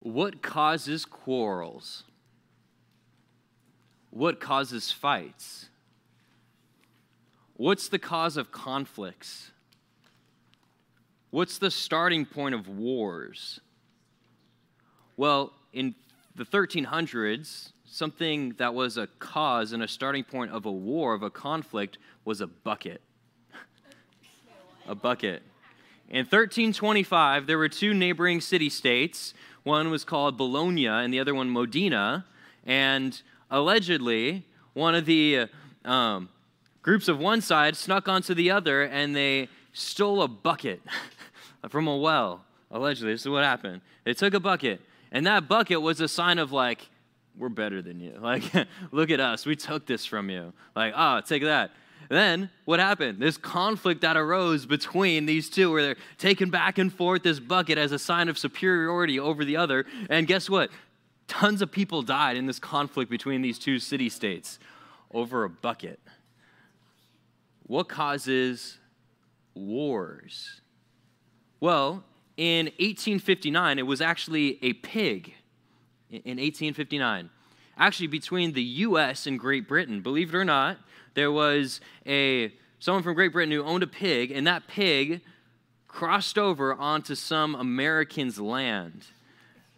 What causes quarrels? What causes fights? What's the cause of conflicts? What's the starting point of wars? Well, in the 1300s, something that was a cause and a starting point of a war, of a conflict, was a bucket. a bucket. In 1325, there were two neighboring city states. One was called Bologna and the other one Modena. And allegedly, one of the um, groups of one side snuck onto the other and they stole a bucket from a well. Allegedly, this is what happened. They took a bucket, and that bucket was a sign of like, we're better than you. Like, look at us. We took this from you. Like, oh, take that. Then what happened? This conflict that arose between these two, where they're taking back and forth this bucket as a sign of superiority over the other. And guess what? Tons of people died in this conflict between these two city states over a bucket. What causes wars? Well, in 1859, it was actually a pig. In 1859. Actually, between the US and Great Britain. Believe it or not, there was a someone from Great Britain who owned a pig, and that pig crossed over onto some American's land.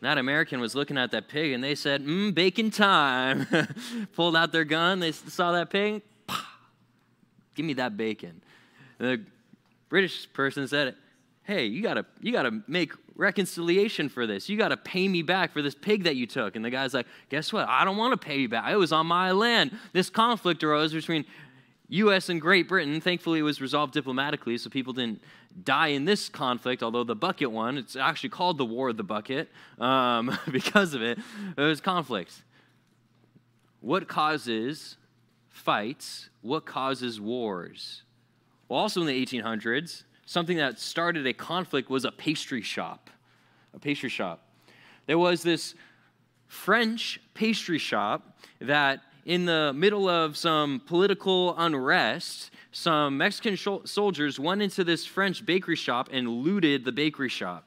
That American was looking at that pig and they said, Mmm, bacon time. Pulled out their gun, they saw that pig, give me that bacon. The British person said, Hey, you gotta, you gotta make reconciliation for this. You gotta pay me back for this pig that you took. And the guy's like, Guess what? I don't wanna pay you back. It was on my land. This conflict arose between US and Great Britain. Thankfully, it was resolved diplomatically, so people didn't die in this conflict, although the bucket one, it's actually called the War of the Bucket um, because of it. It was conflict. What causes fights? What causes wars? Well, also in the 1800s, something that started a conflict was a pastry shop. A pastry shop. There was this French pastry shop that, in the middle of some political unrest, some Mexican soldiers went into this French bakery shop and looted the bakery shop.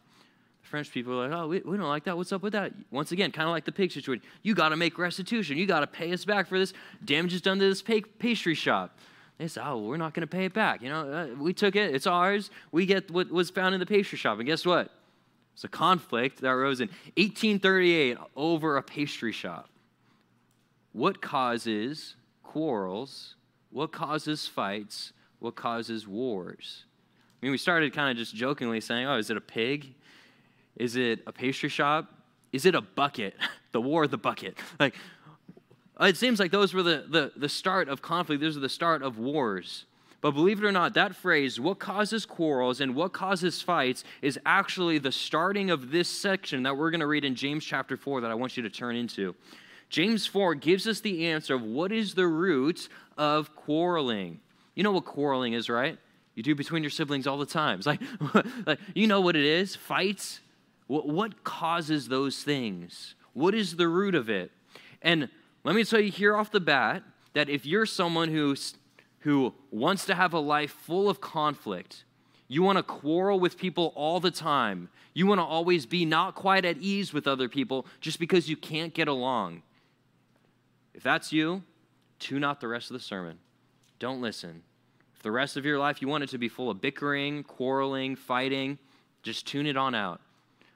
The French people were like, oh, we, we don't like that. What's up with that? Once again, kind of like the pig situation. You got to make restitution. You got to pay us back for this damages done to this pa- pastry shop. They said, oh, we're not going to pay it back. You know, uh, we took it. It's ours. We get what was found in the pastry shop. And guess what? It's a conflict that arose in 1838 over a pastry shop. What causes quarrels what causes fights? What causes wars? I mean, we started kind of just jokingly saying, oh, is it a pig? Is it a pastry shop? Is it a bucket? the war of the bucket. Like, Uh, it seems like those were the, the, the start of conflict, those are the start of wars. But believe it or not, that phrase, what causes quarrels and what causes fights, is actually the starting of this section that we're going to read in James chapter 4 that I want you to turn into. James 4 gives us the answer of what is the root of quarreling. You know what quarreling is, right? You do between your siblings all the time. It's like, like you know what it is fights. What, what causes those things? What is the root of it? And let me tell you here off the bat that if you're someone who's, who wants to have a life full of conflict, you want to quarrel with people all the time, you want to always be not quite at ease with other people just because you can't get along. If that's you, tune out the rest of the sermon. Don't listen. If the rest of your life you want it to be full of bickering, quarreling, fighting, just tune it on out.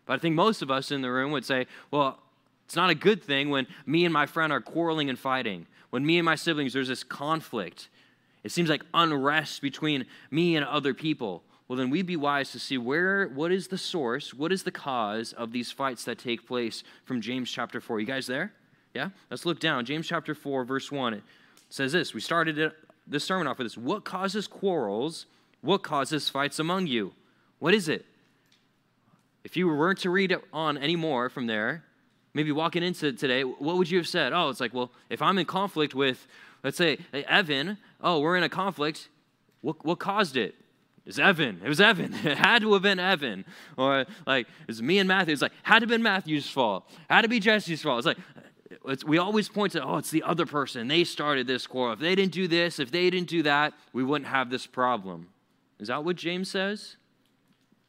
But I think most of us in the room would say, well, it's not a good thing when me and my friend are quarreling and fighting. When me and my siblings, there's this conflict. It seems like unrest between me and other people. Well, then we'd be wise to see where, what is the source, what is the cause of these fights that take place from James chapter 4. You guys there? Yeah? Let's look down. James chapter 4, verse 1. It says this. We started this sermon off with this. What causes quarrels? What causes fights among you? What is it? If you weren't to read on anymore from there, maybe walking into today, what would you have said? Oh, it's like, well, if I'm in conflict with, let's say, Evan, oh, we're in a conflict, what, what caused it? It's Evan. It was Evan. It had to have been Evan. Or like, it's me and Matthew. It's like, had to have been Matthew's fault. Had to be Jesse's fault. It's like, it's, we always point to, oh, it's the other person. They started this quarrel. If they didn't do this, if they didn't do that, we wouldn't have this problem. Is that what James says?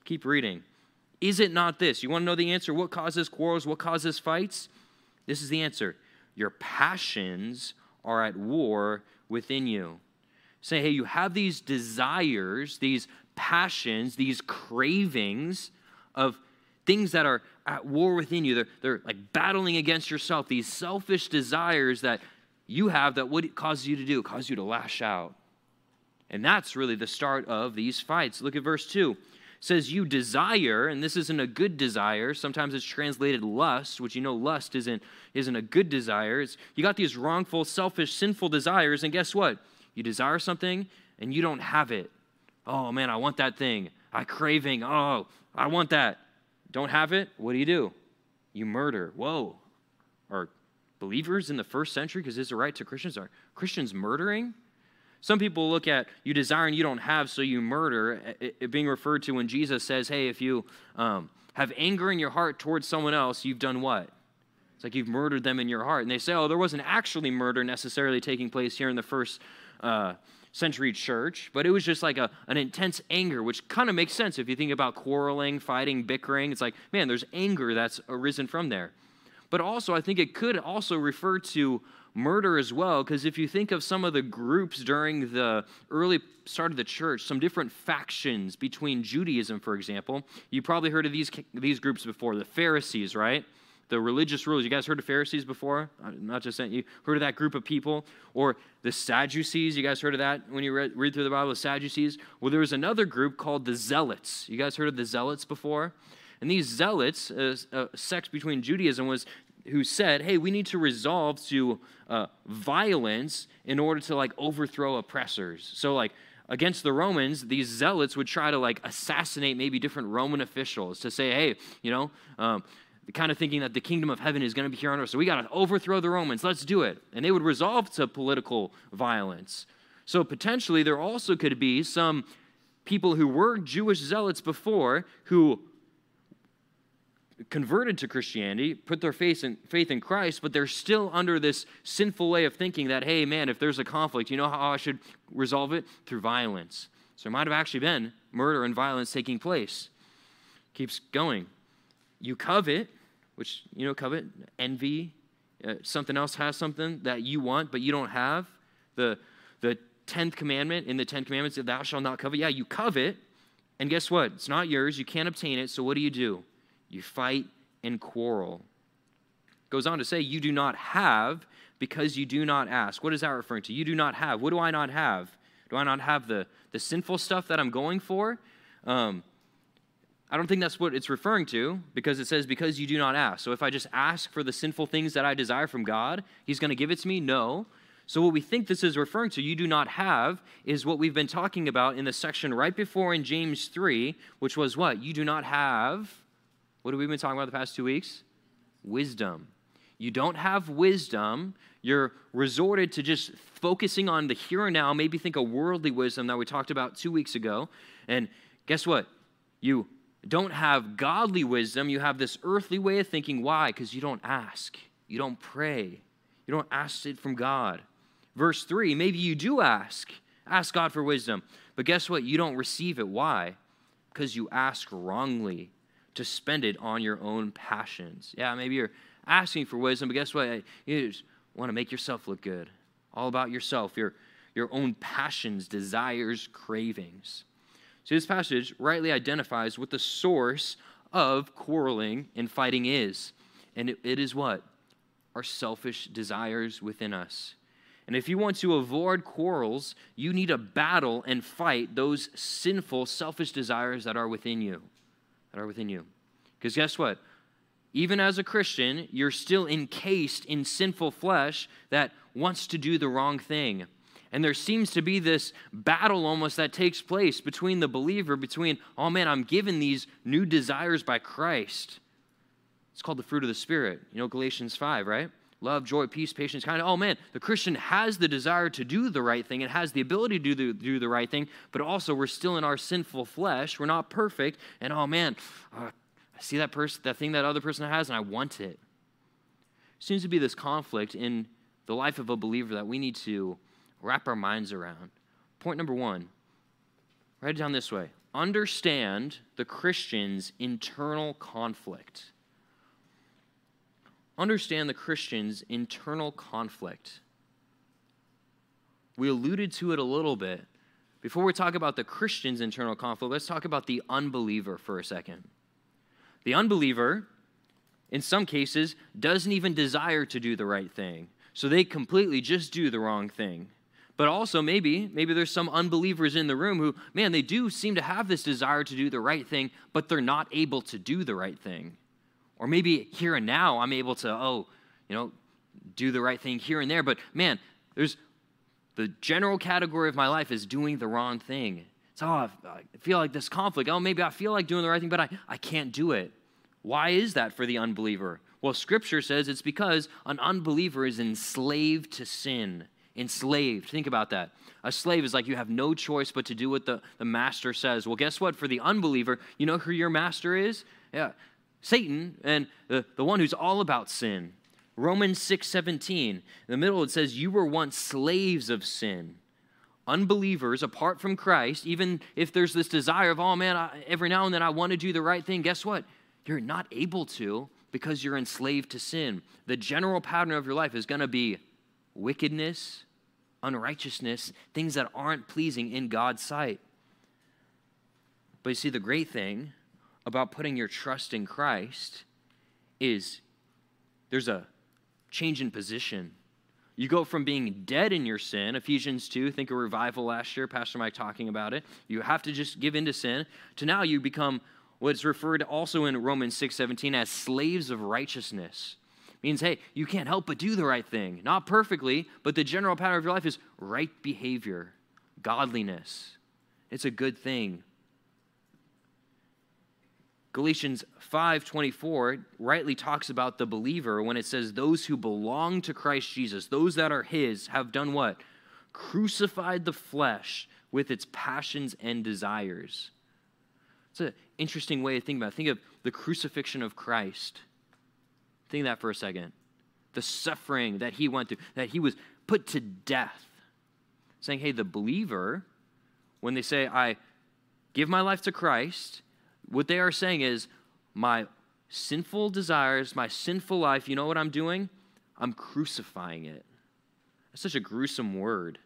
Keep reading. Is it not this? You want to know the answer? What causes quarrels? What causes fights? This is the answer. Your passions are at war within you. Say, hey, you have these desires, these passions, these cravings of things that are at war within you. They're, they're like battling against yourself, these selfish desires that you have that what causes you to do? It causes you to lash out. And that's really the start of these fights. Look at verse 2 says you desire, and this isn't a good desire. Sometimes it's translated lust, which you know lust isn't, isn't a good desire. It's, you got these wrongful, selfish, sinful desires, and guess what? You desire something and you don't have it. Oh man, I want that thing. I craving. Oh, I want that. Don't have it. What do you do? You murder. Whoa. Are believers in the first century, because it's a right to Christians, are Christians murdering? Some people look at you desire and you don't have, so you murder, it, it being referred to when Jesus says, hey, if you um, have anger in your heart towards someone else, you've done what? It's like you've murdered them in your heart. And they say, oh, there wasn't actually murder necessarily taking place here in the first uh, century church, but it was just like a, an intense anger, which kind of makes sense if you think about quarreling, fighting, bickering. It's like, man, there's anger that's arisen from there. But also, I think it could also refer to murder as well, because if you think of some of the groups during the early start of the church, some different factions between Judaism, for example, you probably heard of these, these groups before the Pharisees, right? The religious rulers. You guys heard of Pharisees before? I'm not just saying you heard of that group of people. Or the Sadducees. You guys heard of that when you read, read through the Bible, the Sadducees? Well, there was another group called the Zealots. You guys heard of the Zealots before? And these zealots, a, uh, a sect between Judaism, was who said, hey, we need to resolve to uh, violence in order to like overthrow oppressors. So, like, against the Romans, these zealots would try to like assassinate maybe different Roman officials to say, hey, you know, um, kind of thinking that the kingdom of heaven is going to be here on earth. So we got to overthrow the Romans. Let's do it. And they would resolve to political violence. So potentially there also could be some people who were Jewish zealots before who converted to Christianity, put their faith in, faith in Christ, but they're still under this sinful way of thinking that, hey, man, if there's a conflict, you know how I should resolve it? Through violence. So there might have actually been murder and violence taking place. Keeps going. You covet, which, you know, covet, envy, uh, something else has something that you want, but you don't have. The, the 10th commandment in the 10 commandments, that thou shalt not covet. Yeah, you covet, and guess what? It's not yours. You can't obtain it. So what do you do? You fight and quarrel. Goes on to say, You do not have because you do not ask. What is that referring to? You do not have. What do I not have? Do I not have the, the sinful stuff that I'm going for? Um, I don't think that's what it's referring to because it says, because you do not ask. So if I just ask for the sinful things that I desire from God, He's going to give it to me? No. So what we think this is referring to, you do not have, is what we've been talking about in the section right before in James 3, which was what? You do not have what have we been talking about the past two weeks? Wisdom. You don't have wisdom. You're resorted to just focusing on the here and now. Maybe think of worldly wisdom that we talked about two weeks ago. And guess what? You don't have godly wisdom. You have this earthly way of thinking. Why? Because you don't ask. You don't pray. You don't ask it from God. Verse 3 maybe you do ask. Ask God for wisdom. But guess what? You don't receive it. Why? Because you ask wrongly to spend it on your own passions. Yeah, maybe you're asking for wisdom, but guess what? You just want to make yourself look good. All about yourself, your, your own passions, desires, cravings. See, this passage rightly identifies what the source of quarreling and fighting is. And it, it is what? Our selfish desires within us. And if you want to avoid quarrels, you need to battle and fight those sinful, selfish desires that are within you that are within you. Because guess what? Even as a Christian, you're still encased in sinful flesh that wants to do the wrong thing. And there seems to be this battle almost that takes place between the believer, between, oh man, I'm given these new desires by Christ. It's called the fruit of the Spirit. You know, Galatians 5, right? Love, joy, peace, patience, kind oh man, the Christian has the desire to do the right thing It has the ability to do the, do the right thing, but also we're still in our sinful flesh. We're not perfect. And oh man, uh, I see that person, that thing that other person has, and I want it. Seems to be this conflict in the life of a believer that we need to wrap our minds around. Point number one write it down this way understand the Christian's internal conflict. Understand the Christian's internal conflict. We alluded to it a little bit. Before we talk about the Christian's internal conflict, let's talk about the unbeliever for a second. The unbeliever, in some cases, doesn't even desire to do the right thing. So they completely just do the wrong thing. But also, maybe, maybe there's some unbelievers in the room who, man, they do seem to have this desire to do the right thing, but they're not able to do the right thing. Or maybe here and now, I'm able to, oh, you know, do the right thing here and there. But man, there's the general category of my life is doing the wrong thing. So oh, uh, I feel like this conflict. Oh, maybe I feel like doing the right thing, but I, I can't do it. Why is that for the unbeliever? Well, scripture says it's because an unbeliever is enslaved to sin enslaved. Think about that. A slave is like you have no choice but to do what the, the master says. Well, guess what? For the unbeliever, you know who your master is? Yeah, Satan and the, the one who's all about sin. Romans 6 17. In the middle, it says, You were once slaves of sin. Unbelievers, apart from Christ, even if there's this desire of, oh man, I, every now and then I want to do the right thing, guess what? You're not able to because you're enslaved to sin. The general pattern of your life is going to be wickedness, unrighteousness, things that aren't pleasing in God's sight. But you see, the great thing about putting your trust in Christ is there's a change in position. You go from being dead in your sin, Ephesians 2, think of revival last year, Pastor Mike talking about it. You have to just give in to sin, to now you become what's referred to also in Romans 6 17 as slaves of righteousness means, hey, you can't help but do the right thing. Not perfectly, but the general pattern of your life is right behavior, godliness. It's a good thing. Galatians 5:24 rightly talks about the believer when it says those who belong to Christ Jesus, those that are his have done what? Crucified the flesh with its passions and desires. It's an interesting way to think about it. Think of the crucifixion of Christ. Think that for a second. The suffering that he went through, that he was put to death. Saying, hey, the believer, when they say, I give my life to Christ, what they are saying is, my sinful desires, my sinful life, you know what I'm doing? I'm crucifying it. That's such a gruesome word.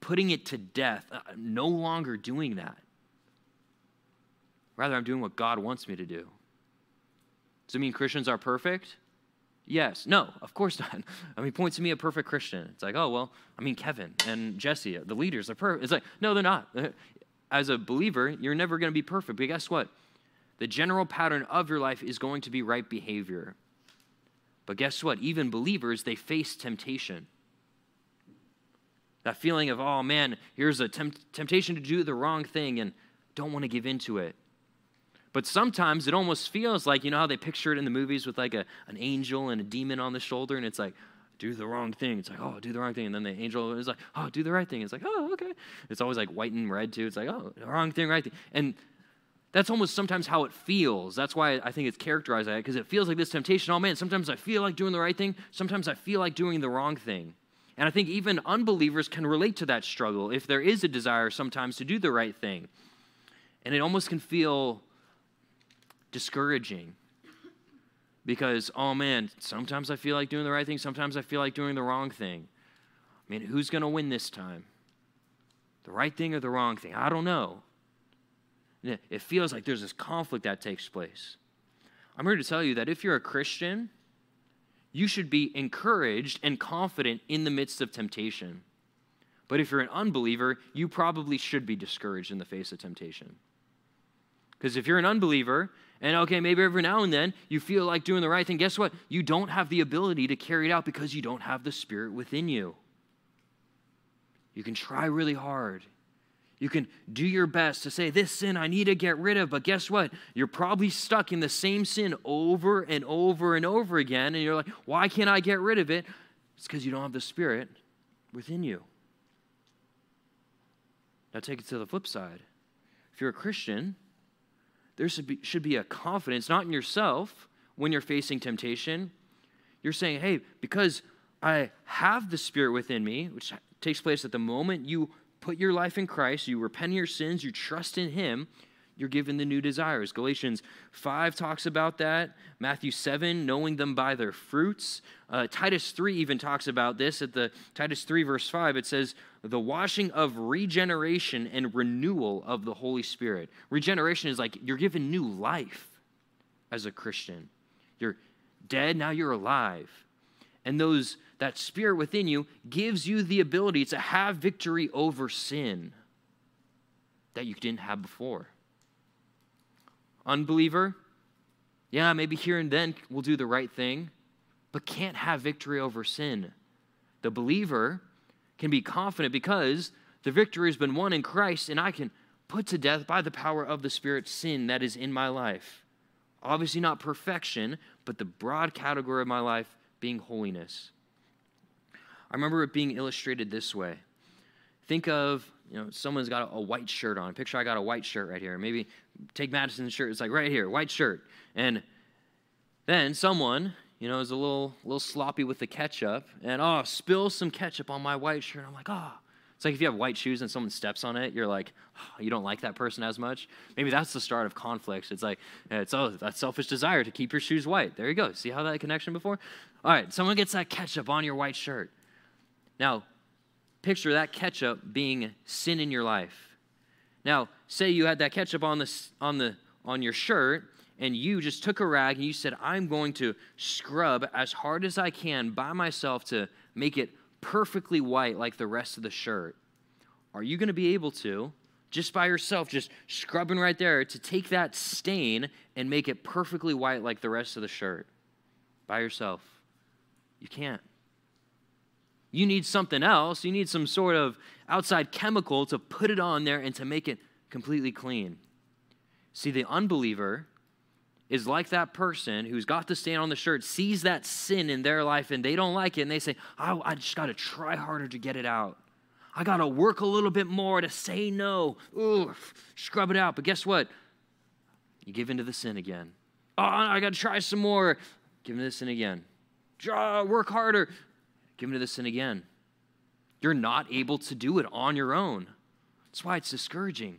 Putting it to death. I'm no longer doing that. Rather, I'm doing what God wants me to do. Does it mean Christians are perfect? Yes. No, of course not. I mean, point to me a perfect Christian. It's like, oh, well, I mean, Kevin and Jesse, the leaders are perfect. It's like, no, they're not. As a believer, you're never going to be perfect. But guess what? The general pattern of your life is going to be right behavior. But guess what? Even believers, they face temptation. That feeling of, oh man, here's a temp- temptation to do the wrong thing and don't want to give into it. But sometimes it almost feels like, you know how they picture it in the movies with like a, an angel and a demon on the shoulder, and it's like, do the wrong thing. It's like, oh, do the wrong thing. And then the angel is like, oh, do the right thing. It's like, oh, okay. It's always like white and red too. It's like, oh, wrong thing, right thing. And that's almost sometimes how it feels. That's why I think it's characterized because it feels like this temptation. Oh man, sometimes I feel like doing the right thing. Sometimes I feel like doing the wrong thing. And I think even unbelievers can relate to that struggle if there is a desire sometimes to do the right thing. And it almost can feel discouraging because, oh man, sometimes I feel like doing the right thing, sometimes I feel like doing the wrong thing. I mean, who's going to win this time? The right thing or the wrong thing? I don't know. It feels like there's this conflict that takes place. I'm here to tell you that if you're a Christian, you should be encouraged and confident in the midst of temptation. But if you're an unbeliever, you probably should be discouraged in the face of temptation. Because if you're an unbeliever and okay, maybe every now and then you feel like doing the right thing. Guess what? You don't have the ability to carry it out because you don't have the Spirit within you. You can try really hard. You can do your best to say, This sin I need to get rid of. But guess what? You're probably stuck in the same sin over and over and over again. And you're like, Why can't I get rid of it? It's because you don't have the Spirit within you. Now take it to the flip side. If you're a Christian, there should be, should be a confidence, not in yourself when you're facing temptation. You're saying, hey, because I have the Spirit within me, which takes place at the moment you put your life in Christ, you repent of your sins, you trust in Him, you're given the new desires. Galatians 5 talks about that. Matthew 7, knowing them by their fruits. Uh, Titus 3 even talks about this. At the Titus 3, verse 5, it says, the washing of regeneration and renewal of the Holy Spirit. Regeneration is like you're given new life as a Christian. You're dead, now you're alive. And those that spirit within you gives you the ability to have victory over sin that you didn't have before. Unbeliever, yeah, maybe here and then we'll do the right thing, but can't have victory over sin. The believer can be confident because the victory has been won in Christ, and I can put to death by the power of the Spirit sin that is in my life. Obviously, not perfection, but the broad category of my life being holiness. I remember it being illustrated this way. Think of, you know, someone's got a, a, white shirt on. Picture I got a white shirt right here. Maybe take Madison's shirt. It's like right here, white shirt. And then someone, you know, is a little, little sloppy with the ketchup and, oh, spill some ketchup on my white shirt. I'm like, oh. It's like if you have white shoes and someone steps on it, you're like, oh, you don't like that person as much. Maybe that's the start of conflicts. It's like, it's oh, that selfish desire to keep your shoes white. There you go. See how that connection before? All right, someone gets that ketchup on your white shirt. Now, picture that ketchup being sin in your life. Now, say you had that ketchup on the on the on your shirt and you just took a rag and you said, "I'm going to scrub as hard as I can by myself to make it perfectly white like the rest of the shirt." Are you going to be able to just by yourself, just scrubbing right there, to take that stain and make it perfectly white like the rest of the shirt by yourself? You can't. You need something else. You need some sort of outside chemical to put it on there and to make it completely clean. See, the unbeliever is like that person who's got the stain on the shirt, sees that sin in their life, and they don't like it, and they say, oh, I just got to try harder to get it out. I got to work a little bit more to say no. Ooh, scrub it out. But guess what? You give into the sin again. Oh, I got to try some more. Give into the sin again. Draw, work harder give into the sin again. You're not able to do it on your own. That's why it's discouraging.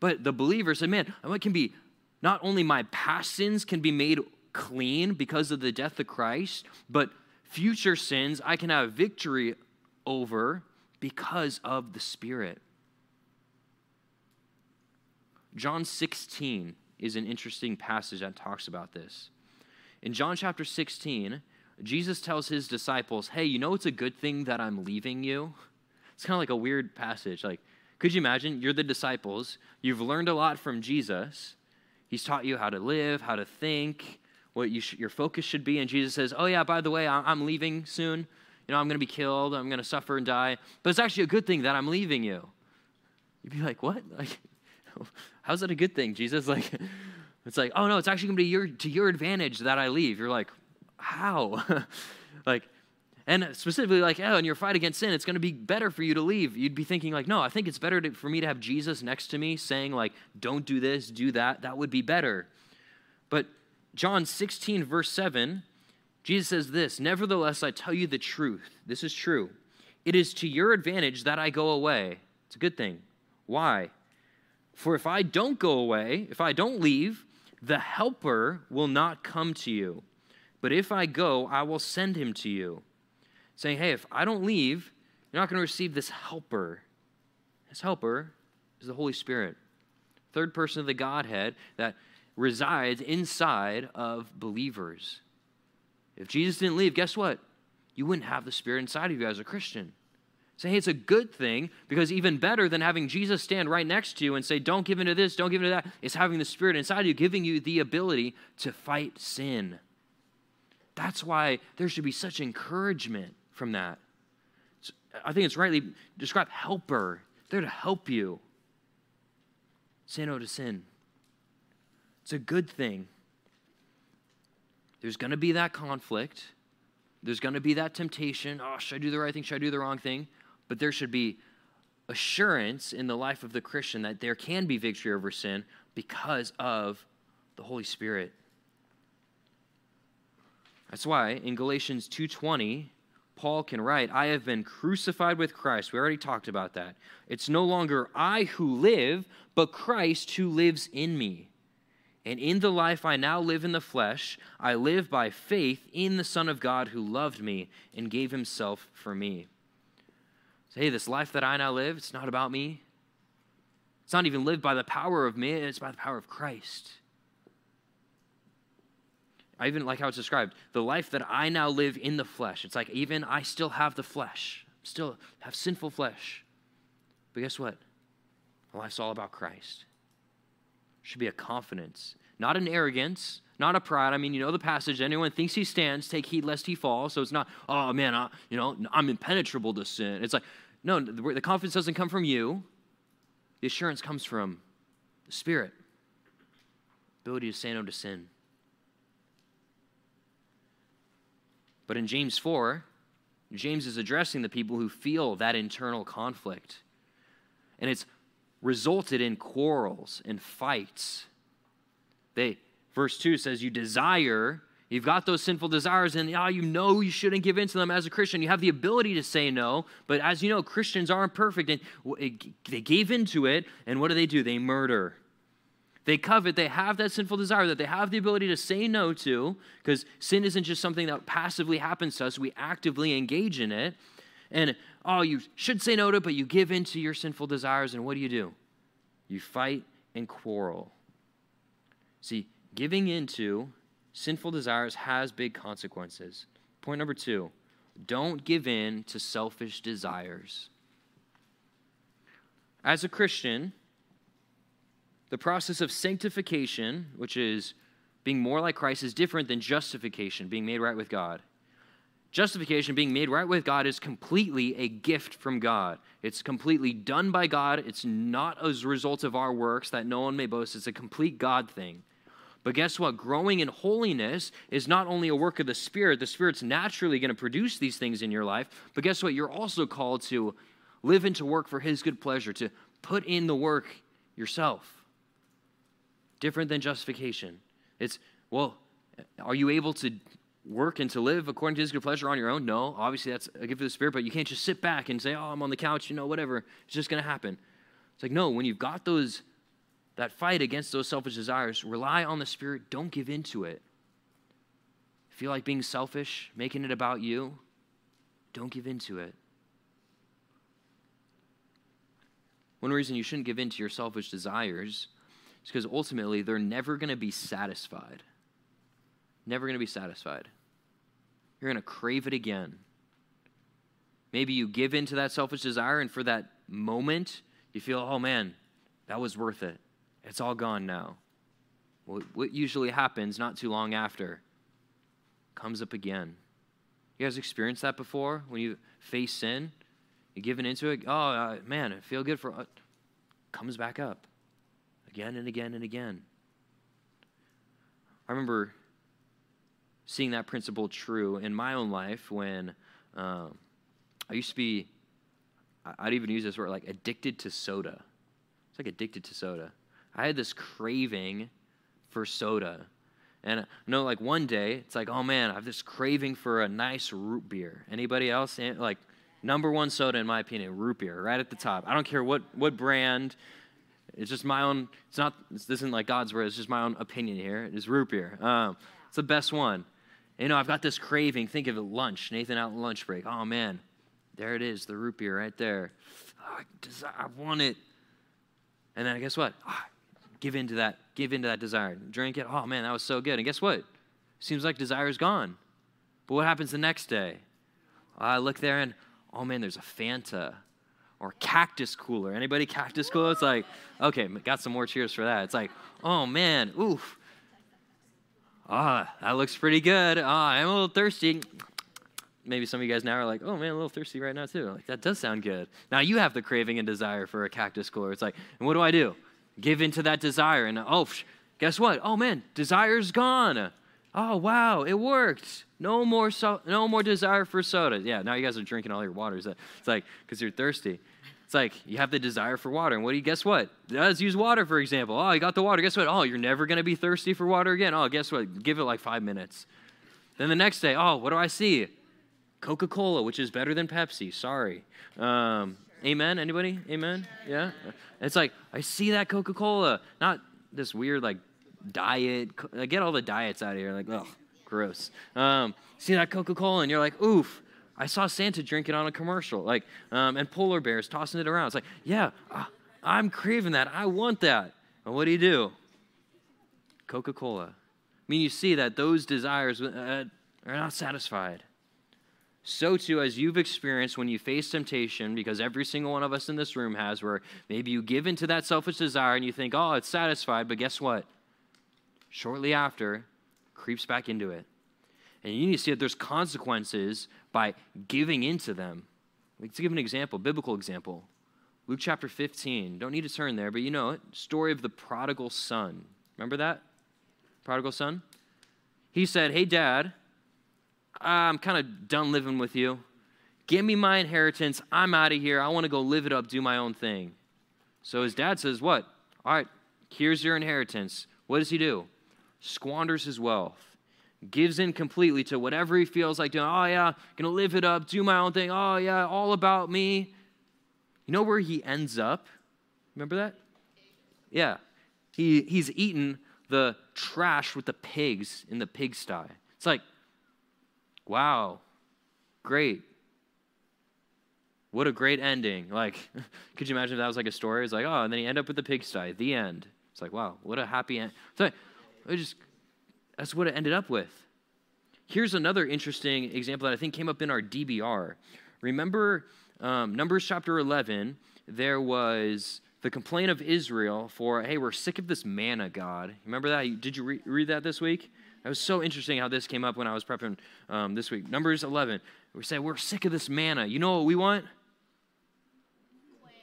But the believer said, man, it can be not only my past sins can be made clean because of the death of Christ, but future sins I can have victory over because of the Spirit. John 16 is an interesting passage that talks about this. In John chapter 16, Jesus tells his disciples, Hey, you know it's a good thing that I'm leaving you? It's kind of like a weird passage. Like, could you imagine? You're the disciples, you've learned a lot from Jesus. He's taught you how to live, how to think, what you sh- your focus should be. And Jesus says, Oh, yeah, by the way, I- I'm leaving soon. You know, I'm going to be killed, I'm going to suffer and die. But it's actually a good thing that I'm leaving you. You'd be like, What? Like, how's that a good thing, Jesus? Like, it's like, oh no, it's actually going to be your, to your advantage that I leave. You're like, how? like, and specifically, like, oh, in your fight against sin, it's going to be better for you to leave. You'd be thinking, like, no, I think it's better to, for me to have Jesus next to me saying, like, don't do this, do that. That would be better. But John 16, verse 7, Jesus says this Nevertheless, I tell you the truth. This is true. It is to your advantage that I go away. It's a good thing. Why? For if I don't go away, if I don't leave, the Helper will not come to you. But if I go, I will send him to you. Saying, hey, if I don't leave, you're not going to receive this helper. This helper is the Holy Spirit, third person of the Godhead that resides inside of believers. If Jesus didn't leave, guess what? You wouldn't have the Spirit inside of you as a Christian. Say, hey, it's a good thing because even better than having Jesus stand right next to you and say, don't give into this, don't give into that, is having the Spirit inside of you, giving you the ability to fight sin. That's why there should be such encouragement from that. I think it's rightly described helper, there to help you. Say no to sin. It's a good thing. There's going to be that conflict. There's going to be that temptation. Oh, should I do the right thing? Should I do the wrong thing? But there should be assurance in the life of the Christian that there can be victory over sin because of the Holy Spirit. That's why in Galatians 2:20, Paul can write, I have been crucified with Christ. We already talked about that. It's no longer I who live, but Christ who lives in me. And in the life I now live in the flesh, I live by faith in the Son of God who loved me and gave himself for me. So, hey, this life that I now live, it's not about me. It's not even lived by the power of me, it's by the power of Christ. I even like how it's described the life that I now live in the flesh. It's like even I still have the flesh, still have sinful flesh. But guess what? My life's all about Christ. Should be a confidence, not an arrogance, not a pride. I mean, you know the passage. Anyone thinks he stands, take heed lest he fall. So it's not, oh man, I, you know, I'm impenetrable to sin. It's like, no, the confidence doesn't come from you. The assurance comes from the Spirit. Ability to say no to sin. But in James 4, James is addressing the people who feel that internal conflict. And it's resulted in quarrels and fights. They verse 2 says you desire, you've got those sinful desires and oh, you know you shouldn't give in to them as a Christian. You have the ability to say no, but as you know Christians aren't perfect and they gave into it and what do they do? They murder. They covet, they have that sinful desire that they have the ability to say no to, because sin isn't just something that passively happens to us, we actively engage in it. And oh, you should say no to it, but you give in to your sinful desires, and what do you do? You fight and quarrel. See, giving into sinful desires has big consequences. Point number two don't give in to selfish desires. As a Christian, the process of sanctification, which is being more like Christ, is different than justification, being made right with God. Justification, being made right with God, is completely a gift from God. It's completely done by God. It's not as a result of our works that no one may boast. It's a complete God thing. But guess what? Growing in holiness is not only a work of the Spirit, the Spirit's naturally going to produce these things in your life. But guess what? You're also called to live and to work for His good pleasure, to put in the work yourself different than justification. It's, well, are you able to work and to live according to his good pleasure on your own? No. Obviously, that's a gift of the Spirit, but you can't just sit back and say, oh, I'm on the couch, you know, whatever. It's just going to happen. It's like, no, when you've got those, that fight against those selfish desires, rely on the Spirit. Don't give in to it. Feel like being selfish, making it about you? Don't give in to it. One reason you shouldn't give in to your selfish desires it's because ultimately they're never going to be satisfied. Never going to be satisfied. You're going to crave it again. Maybe you give in to that selfish desire, and for that moment, you feel, oh man, that was worth it. It's all gone now. Well, what usually happens not too long after comes up again. You guys experienced that before when you face sin? You giving into it? Oh, uh, man, I feel good for. Uh, comes back up again and again and again. I remember seeing that principle true in my own life when um, I used to be, I'd even use this word like addicted to soda. It's like addicted to soda. I had this craving for soda. And I know, like one day, it's like, oh man, I have this craving for a nice root beer. Anybody else? Eh, like, number one soda, in my opinion, root beer, right at the top. I don't care what, what brand, it's just my own, it's not, this isn't like God's word, it's just my own opinion here. It's root beer. Um, it's the best one. You know, I've got this craving. Think of it lunch, Nathan out lunch break. Oh man, there it is, the root beer right there. Oh, I, want it. And then I guess what? Oh, give into that, give into that desire. Drink it. Oh man, that was so good. And guess what? Seems like desire is gone. But what happens the next day? I look there and, oh man, there's a Fanta or cactus cooler. Anybody cactus cooler? It's like, okay, got some more cheers for that. It's like, oh man, oof. Ah, that looks pretty good. Ah, I'm a little thirsty. Maybe some of you guys now are like, oh man, a little thirsty right now too. Like that does sound good. Now you have the craving and desire for a cactus cooler. It's like, and what do I do? Give into that desire, and oh, guess what? Oh man, desire's gone. Oh wow, it worked. No more so, no more desire for soda. Yeah, now you guys are drinking all your water. It's like because you're thirsty. It's like you have the desire for water, and what do you guess what? Let's use water for example. Oh, you got the water. Guess what? Oh, you're never gonna be thirsty for water again. Oh, guess what? Give it like five minutes. Then the next day, oh, what do I see? Coca Cola, which is better than Pepsi. Sorry. Um, amen? Anybody? Amen? Yeah? It's like, I see that Coca Cola. Not this weird, like, diet. Get all the diets out of here. Like, oh, gross. Um, see that Coca Cola, and you're like, oof. I saw Santa drink it on a commercial, like, um, and polar bears tossing it around. It's like, yeah, I'm craving that. I want that. And what do you do? Coca Cola. I mean, you see that those desires uh, are not satisfied. So, too, as you've experienced when you face temptation, because every single one of us in this room has, where maybe you give into that selfish desire and you think, oh, it's satisfied, but guess what? Shortly after, creeps back into it. And you need to see that there's consequences by giving into them. Let's give an example, biblical example. Luke chapter 15. Don't need to turn there, but you know it. Story of the prodigal son. Remember that? Prodigal son? He said, Hey, dad, I'm kind of done living with you. Give me my inheritance. I'm out of here. I want to go live it up, do my own thing. So his dad says, What? All right, here's your inheritance. What does he do? Squanders his wealth, gives in completely to whatever he feels like doing. Oh, yeah, gonna live it up, do my own thing. Oh, yeah, all about me. You know where he ends up? Remember that? Yeah. He, he's eaten the trash with the pigs in the pigsty. It's like, wow, great. What a great ending. Like, could you imagine if that was like a story? It's like, oh, and then he end up with the pigsty, the end. It's like, wow, what a happy end. So it just, that's what it ended up with. Here's another interesting example that I think came up in our DBR. Remember um, Numbers chapter 11, there was the complaint of Israel for, hey, we're sick of this manna, God. Remember that? Did you re- read that this week? It was so interesting how this came up when I was prepping um, this week. Numbers 11, we say, we're sick of this manna. You know what we want?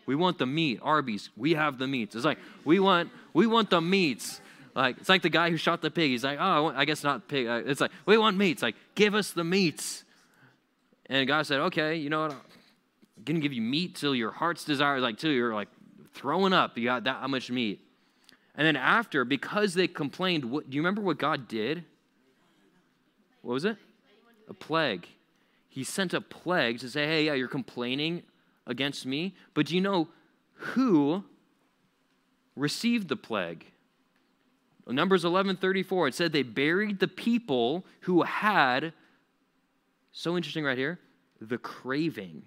We want the meat. Arby's, we have the meats. It's like, we want, we want the meats. Like, it's like the guy who shot the pig. He's like, oh, I guess not pig. Uh, it's like, we want meat. It's Like, give us the meats. And God said, okay, you know what? I'm to give you meat till your heart's desire, like, till you're like throwing up. You got that much meat. And then after, because they complained, what, do you remember what God did? What was it? A plague. He sent a plague to say, hey, yeah, you're complaining against me. But do you know who received the plague? Numbers 11:34 it said they buried the people who had so interesting right here, the craving.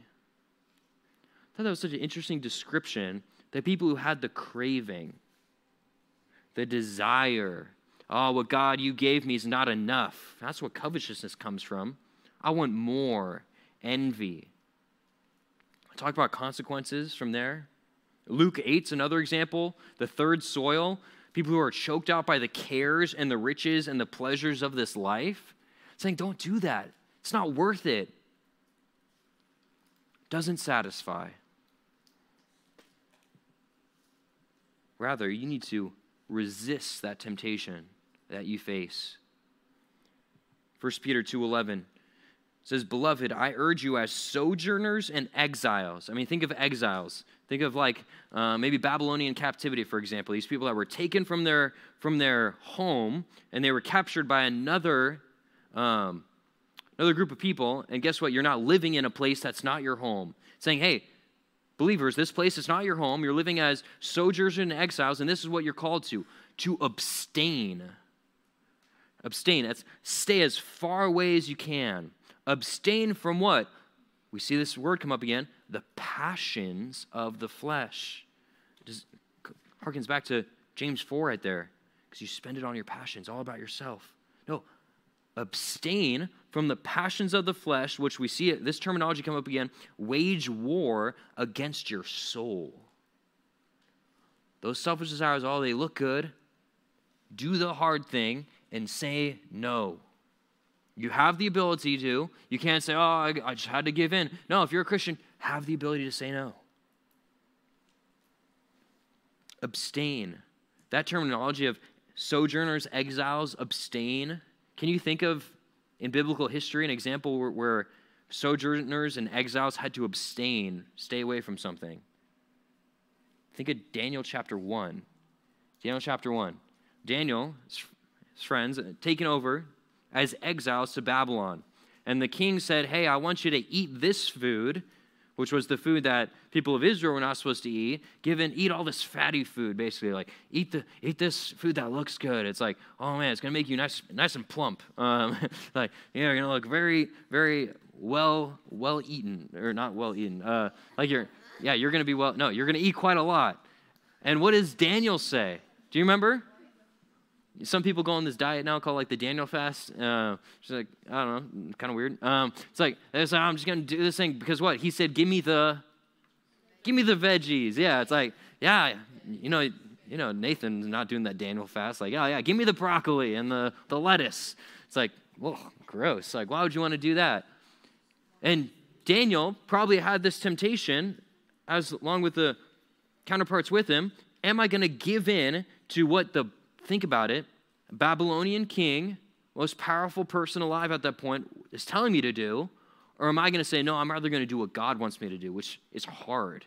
I thought that was such an interesting description. The people who had the craving, the desire. Oh, what God you gave me is not enough. That's what covetousness comes from. I want more. Envy. Talk about consequences from there. Luke 8's another example. The third soil. People who are choked out by the cares and the riches and the pleasures of this life. Saying, don't do that. It's not worth it. Doesn't satisfy. Rather, you need to resist that temptation that you face. 1 Peter 2:11 says, "Beloved, I urge you as sojourners and exiles." I mean, think of exiles. Think of like uh, maybe Babylonian captivity, for example. These people that were taken from their from their home and they were captured by another um, another group of people. And guess what? You're not living in a place that's not your home. Saying, "Hey, Believers, this place is not your home. You're living as sojourners and exiles, and this is what you're called to to abstain. Abstain. That's stay as far away as you can. Abstain from what? We see this word come up again the passions of the flesh. It just harkens back to James 4 right there, because you spend it on your passions, all about yourself. No, abstain from the passions of the flesh, which we see this terminology come up again, wage war against your soul. Those selfish desires, all oh, they look good, do the hard thing, and say no. You have the ability to. You can't say, oh, I, I just had to give in. No, if you're a Christian, have the ability to say no. Abstain. That terminology of sojourners, exiles, abstain can you think of in biblical history an example where, where sojourners and exiles had to abstain, stay away from something? Think of Daniel chapter 1. Daniel chapter 1. Daniel, his friends, uh, taken over as exiles to Babylon. And the king said, Hey, I want you to eat this food, which was the food that people of Israel were not supposed to eat. Given, eat all this fatty food, basically. Like, eat, the, eat this food that looks good. It's like, oh man, it's going to make you nice, nice and plump. Um, like, you know, you're going to look very, very well, well eaten, or not well eaten. Uh, like you're, yeah, you're going to be well, no, you're going to eat quite a lot. And what does Daniel say? Do you remember? Some people go on this diet now called like the Daniel fast. Uh, it's like I don't know, kind of weird. Um, it's like it's like, I'm just gonna do this thing because what he said. Give me the, give me the veggies. Yeah, it's like yeah, you know, you know Nathan's not doing that Daniel fast. Like oh yeah, give me the broccoli and the the lettuce. It's like well, gross. Like why would you want to do that? And Daniel probably had this temptation, as along with the counterparts with him. Am I to give in to what the think about it, Babylonian king, most powerful person alive at that point, is telling me to do? Or am I going to say, no, I'm rather going to do what God wants me to do, which is hard?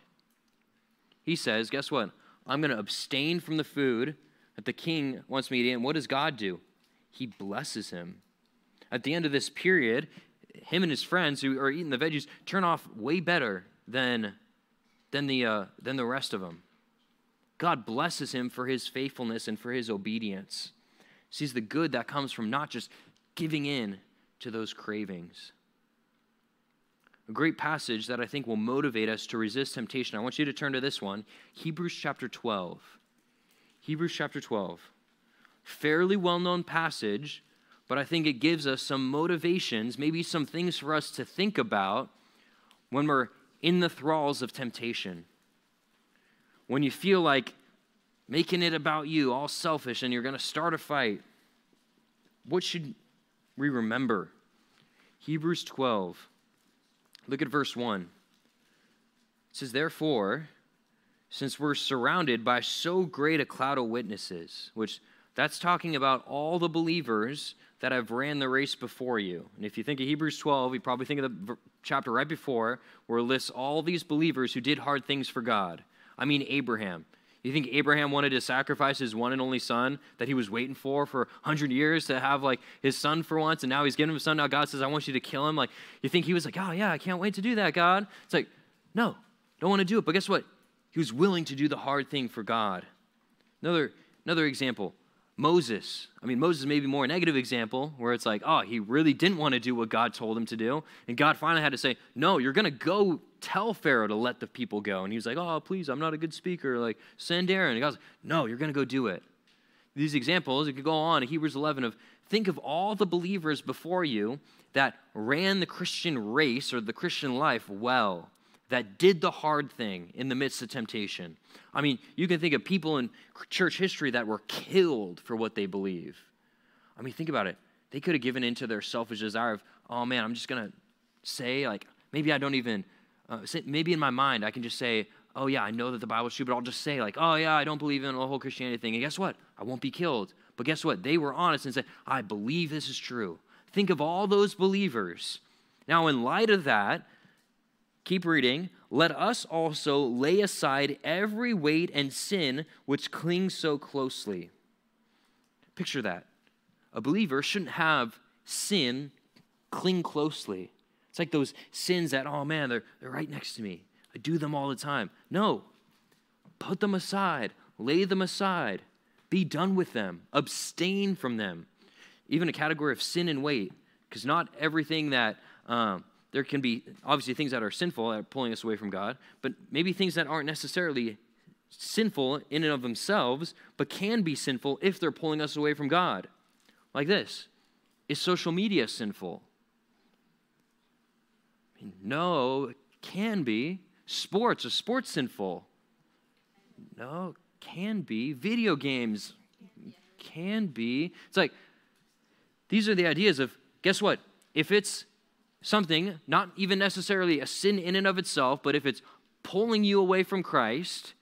He says, guess what? I'm going to abstain from the food that the king wants me to eat. And what does God do? He blesses him. At the end of this period, him and his friends who are eating the veggies turn off way better than, than, the, uh, than the rest of them. God blesses him for his faithfulness and for his obedience. Sees the good that comes from not just giving in to those cravings. A great passage that I think will motivate us to resist temptation. I want you to turn to this one Hebrews chapter 12. Hebrews chapter 12. Fairly well known passage, but I think it gives us some motivations, maybe some things for us to think about when we're in the thralls of temptation when you feel like making it about you, all selfish, and you're going to start a fight, what should we remember? Hebrews 12. Look at verse 1. It says, Therefore, since we're surrounded by so great a cloud of witnesses, which that's talking about all the believers that have ran the race before you. And if you think of Hebrews 12, you probably think of the chapter right before, where it lists all these believers who did hard things for God. I mean, Abraham. You think Abraham wanted to sacrifice his one and only son that he was waiting for for 100 years to have like his son for once, and now he's getting him a son. Now God says, I want you to kill him. Like, you think he was like, oh, yeah, I can't wait to do that, God? It's like, no, don't want to do it. But guess what? He was willing to do the hard thing for God. Another, another example Moses. I mean, Moses may be more a negative example where it's like, oh, he really didn't want to do what God told him to do. And God finally had to say, no, you're going to go tell Pharaoh to let the people go. And he was like, oh, please, I'm not a good speaker. Like, send Aaron. And God's like, no, you're going to go do it. These examples, it could go on Hebrews 11 of think of all the believers before you that ran the Christian race or the Christian life well that did the hard thing in the midst of temptation. I mean, you can think of people in church history that were killed for what they believe. I mean, think about it. They could have given into their selfish desire of, oh man, I'm just going to say, like, maybe I don't even, uh, maybe in my mind, I can just say, oh yeah, I know that the Bible's true, but I'll just say, like, oh yeah, I don't believe in the whole Christianity thing. And guess what? I won't be killed. But guess what? They were honest and said, I believe this is true. Think of all those believers. Now, in light of that, Keep reading. Let us also lay aside every weight and sin which clings so closely. Picture that. A believer shouldn't have sin cling closely. It's like those sins that, oh man, they're, they're right next to me. I do them all the time. No, put them aside, lay them aside, be done with them, abstain from them. Even a category of sin and weight, because not everything that um, there can be obviously things that are sinful that are pulling us away from God, but maybe things that aren't necessarily sinful in and of themselves, but can be sinful if they're pulling us away from God. Like this Is social media sinful? No, it can be. Sports, is sports sinful? No, can be. Video games can be. It's like, these are the ideas of guess what? If it's something, not even necessarily a sin in and of itself, but if it's pulling you away from Christ,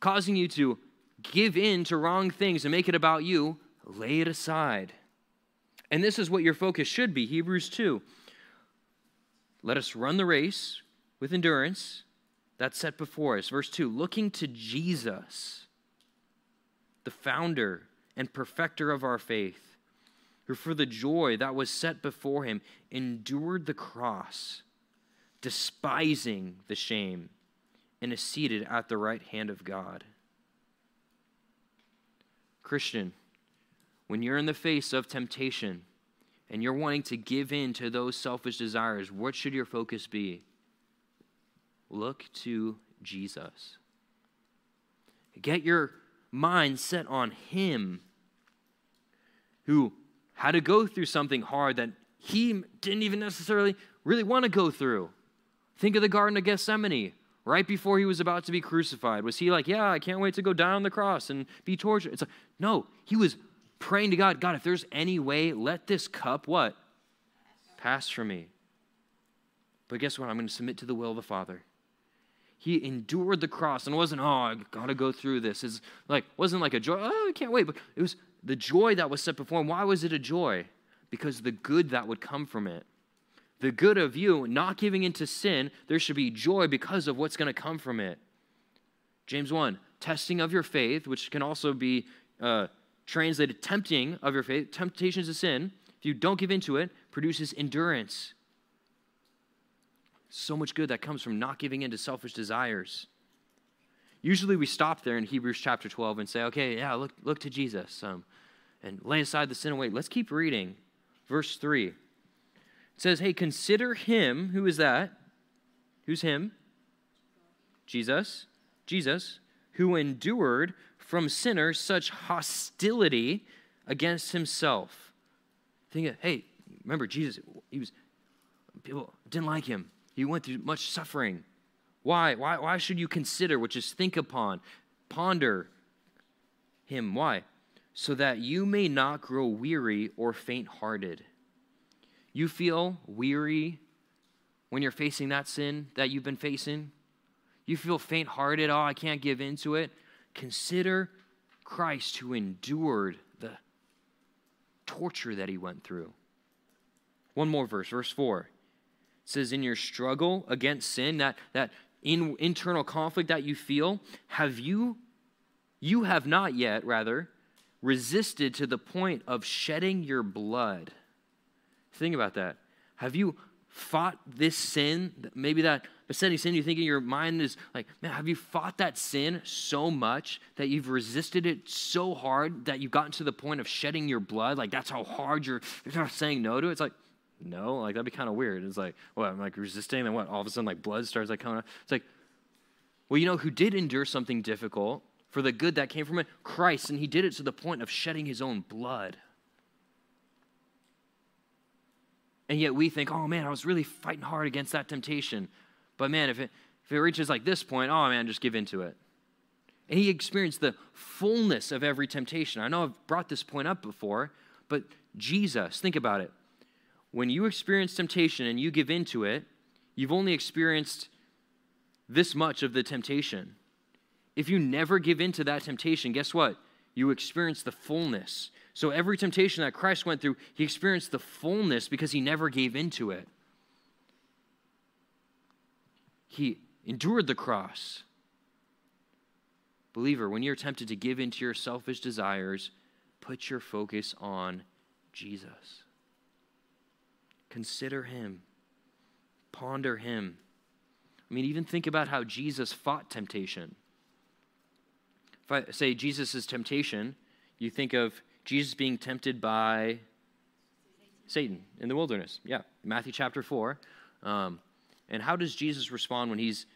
causing you to give in to wrong things and make it about you, lay it aside. And this is what your focus should be Hebrews 2. Let us run the race with endurance that's set before us. Verse 2 looking to Jesus, the founder and perfecter of our faith who for the joy that was set before him endured the cross, despising the shame, and is seated at the right hand of God. Christian, when you're in the face of temptation and you're wanting to give in to those selfish desires, what should your focus be? Look to Jesus. Get your mind set on Him who had to go through something hard that he didn't even necessarily really want to go through. Think of the Garden of Gethsemane, right before he was about to be crucified. Was he like, Yeah, I can't wait to go down on the cross and be tortured? It's like, no, he was praying to God, God, if there's any way, let this cup what? Pass from me. But guess what? I'm going to submit to the will of the Father. He endured the cross and wasn't, oh, I gotta go through this. It's like wasn't like a joy, oh, I can't wait. But it was the joy that was set before him. Why was it a joy? Because the good that would come from it. The good of you not giving into sin, there should be joy because of what's going to come from it. James 1, testing of your faith, which can also be uh, translated tempting of your faith, temptations of sin, if you don't give into it, produces endurance. So much good that comes from not giving in to selfish desires. Usually we stop there in Hebrews chapter 12 and say, okay, yeah, look, look to Jesus um, and lay aside the sin and weight. Let's keep reading. Verse 3. It says, hey, consider him. Who is that? Who's him? Jesus. Jesus, who endured from sinners such hostility against himself. Think of, hey, remember Jesus, he was, people didn't like him. He went through much suffering. Why? Why, why should you consider, which is think upon, ponder him? Why? So that you may not grow weary or faint hearted. You feel weary when you're facing that sin that you've been facing? You feel faint hearted, oh, I can't give into it. Consider Christ who endured the torture that he went through. One more verse, verse 4. It says, In your struggle against sin, that, that in, internal conflict that you feel, have you, you have not yet, rather, resisted to the point of shedding your blood. Think about that. Have you fought this sin? Maybe that besetting sin, you think in your mind is like, man, have you fought that sin so much that you've resisted it so hard that you've gotten to the point of shedding your blood? Like, that's how hard you're, you're not saying no to it. It's like, no, like that'd be kind of weird. It's like, what, I'm like resisting, and what, all of a sudden, like blood starts like coming out. It's like, well, you know who did endure something difficult for the good that came from it? Christ, and he did it to the point of shedding his own blood. And yet we think, oh man, I was really fighting hard against that temptation. But man, if it, if it reaches like this point, oh man, just give into it. And he experienced the fullness of every temptation. I know I've brought this point up before, but Jesus, think about it when you experience temptation and you give into it, you've only experienced this much of the temptation. If you never give in to that temptation, guess what? You experience the fullness. So every temptation that Christ went through, he experienced the fullness because he never gave into it. He endured the cross. Believer, when you're tempted to give in to your selfish desires, put your focus on Jesus. Consider him, ponder him. I mean, even think about how Jesus fought temptation. If I say Jesus' temptation, you think of Jesus being tempted by Satan in the wilderness. Yeah, Matthew chapter 4. Um, and how does Jesus respond when he's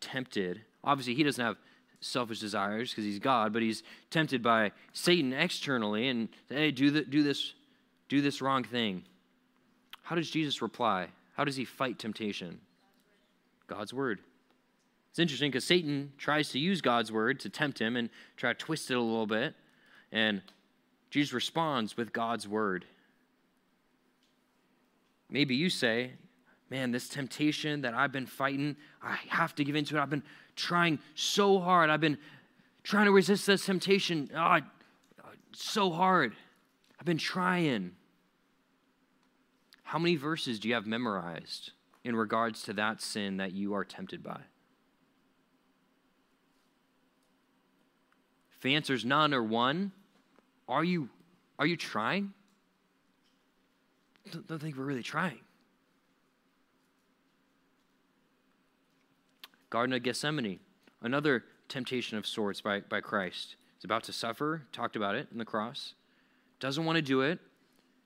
tempted? Obviously, he doesn't have selfish desires because he's God, but he's tempted by Satan externally and hey, do, the, do this, do this wrong thing. How does Jesus reply? How does he fight temptation? God's word. It's interesting because Satan tries to use God's word to tempt him and try to twist it a little bit. And Jesus responds with God's word. Maybe you say, Man, this temptation that I've been fighting, I have to give into it. I've been trying so hard. I've been trying to resist this temptation oh, so hard. I've been trying. How many verses do you have memorized in regards to that sin that you are tempted by? If the answer is none or one, are you, are you trying? don't think we're really trying. Garden of Gethsemane, another temptation of sorts by, by Christ. He's about to suffer, talked about it in the cross, doesn't want to do it.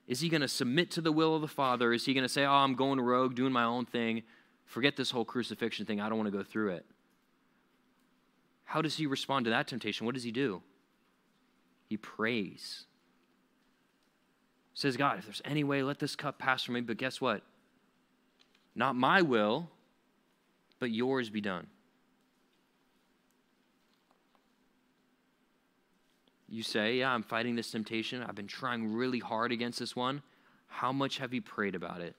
Is he going to submit to the will of the Father? Is he going to say, Oh, I'm going rogue, doing my own thing? Forget this whole crucifixion thing. I don't want to go through it. How does he respond to that temptation? What does he do? He prays. Says, God, if there's any way, let this cup pass from me. But guess what? Not my will, but yours be done. You say, Yeah, I'm fighting this temptation. I've been trying really hard against this one. How much have you prayed about it?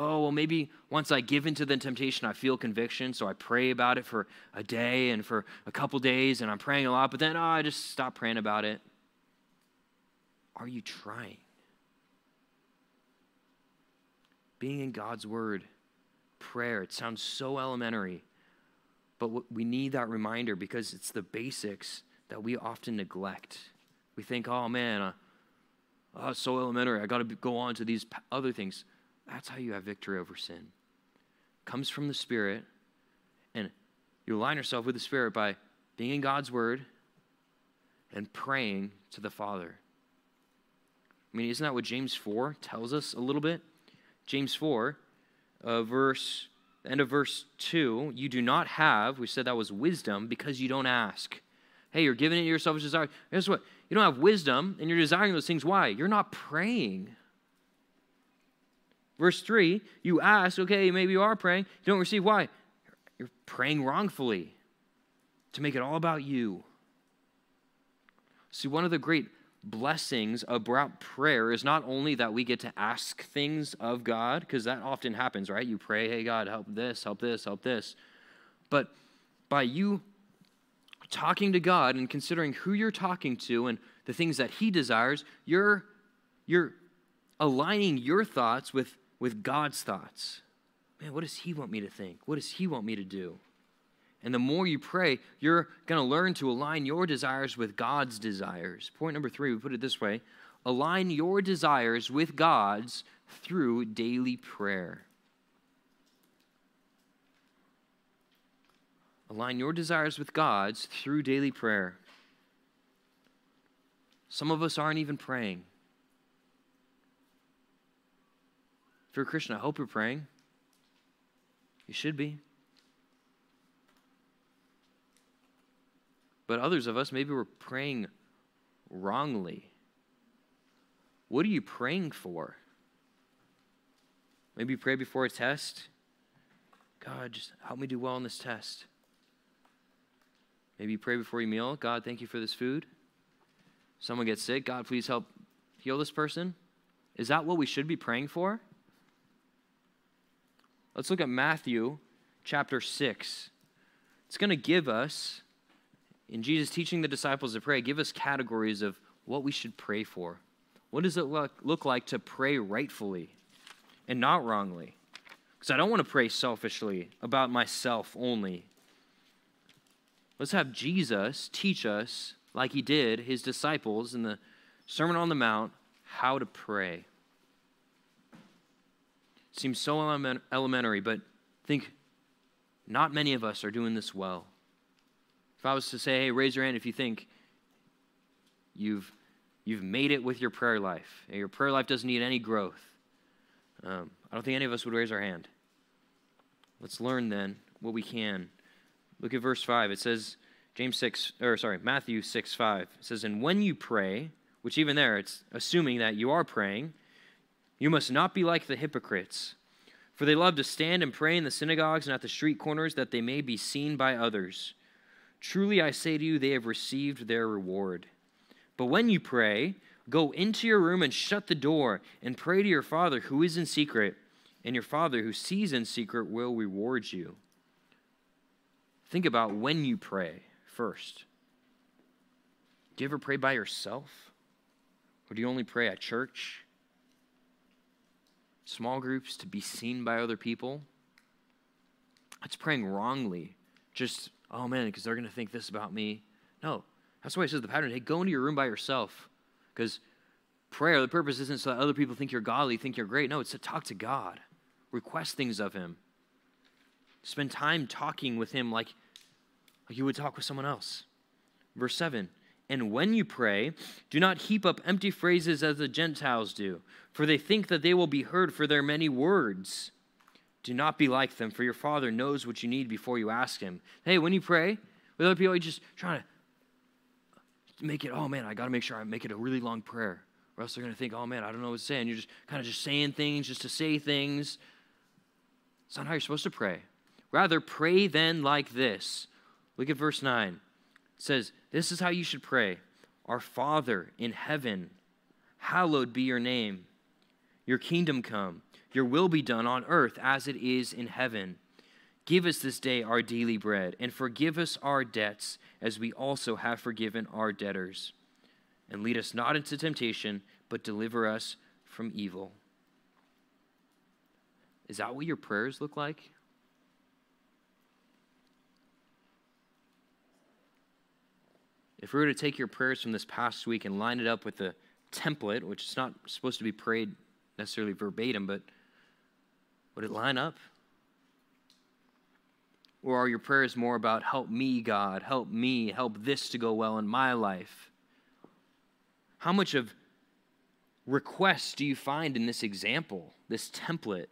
Oh, well, maybe once I give into the temptation, I feel conviction, so I pray about it for a day and for a couple days, and I'm praying a lot, but then, oh, I just stop praying about it. Are you trying? Being in God's Word, prayer, it sounds so elementary, but we need that reminder because it's the basics that we often neglect. We think, oh man, uh, oh, so elementary. I got to go on to these other things. That's how you have victory over sin. Comes from the Spirit, and you align yourself with the Spirit by being in God's Word and praying to the Father. I mean, isn't that what James 4 tells us a little bit? James 4, uh, verse end of verse 2, you do not have, we said that was wisdom, because you don't ask. Hey, you're giving it to yourself as desire. Guess what? You don't have wisdom, and you're desiring those things. Why? You're not praying. Verse 3, you ask, okay, maybe you are praying. You don't receive. Why? You're praying wrongfully to make it all about you. See, one of the great blessings about prayer is not only that we get to ask things of God, because that often happens, right? You pray, hey, God, help this, help this, help this. But by you talking to God and considering who you're talking to and the things that He desires, you're, you're aligning your thoughts with, with God's thoughts. Man, what does He want me to think? What does He want me to do? And the more you pray, you're going to learn to align your desires with God's desires. Point number three, we put it this way align your desires with God's through daily prayer. Align your desires with God's through daily prayer. Some of us aren't even praying. If you're a Christian, I hope you're praying. You should be. But others of us, maybe we're praying wrongly. What are you praying for? Maybe you pray before a test. God, just help me do well on this test. Maybe you pray before your meal. God, thank you for this food. Someone gets sick. God, please help heal this person. Is that what we should be praying for? Let's look at Matthew chapter 6. It's going to give us in Jesus teaching the disciples to pray, give us categories of what we should pray for. What does it look, look like to pray rightfully and not wrongly? Because I don't want to pray selfishly about myself only. Let's have Jesus teach us, like he did his disciples in the Sermon on the Mount, how to pray. Seems so elementary, but think not many of us are doing this well. If I was to say, hey, raise your hand if you think you've, you've made it with your prayer life, and your prayer life doesn't need any growth, um, I don't think any of us would raise our hand. Let's learn then what we can. Look at verse 5. It says, James 6, or sorry, Matthew 6, 5. It says, And when you pray, which even there, it's assuming that you are praying, you must not be like the hypocrites. For they love to stand and pray in the synagogues and at the street corners that they may be seen by others. Truly I say to you, they have received their reward. But when you pray, go into your room and shut the door and pray to your Father who is in secret, and your Father who sees in secret will reward you. Think about when you pray first. Do you ever pray by yourself? Or do you only pray at church? Small groups to be seen by other people? That's praying wrongly. Just oh man, because they're going to think this about me. No, that's why he says the pattern hey, go into your room by yourself. Because Prayer, the purpose isn't so that other people think you're godly, think you're great. No, it's to talk to God, request things of Him, spend time talking with Him like, like you would talk with someone else. Verse 7 And when you pray, do not heap up empty phrases as the Gentiles do, for they think that they will be heard for their many words. Do not be like them, for your Father knows what you need before you ask Him. Hey, when you pray with other people, you're just trying to make it, oh man, I got to make sure I make it a really long prayer or else they're going to think, oh man, I don't know what to say. And you're just kind of just saying things just to say things. It's not how you're supposed to pray. Rather, pray then like this. Look at verse 9. Says, This is how you should pray Our Father in heaven, hallowed be your name. Your kingdom come, your will be done on earth as it is in heaven. Give us this day our daily bread, and forgive us our debts as we also have forgiven our debtors and lead us not into temptation, but deliver us from evil. Is that what your prayers look like? If we were to take your prayers from this past week and line it up with the template, which is not supposed to be prayed necessarily verbatim, but would it line up? Or are your prayers more about, help me, God, help me, help this to go well in my life? How much of requests do you find in this example, this template?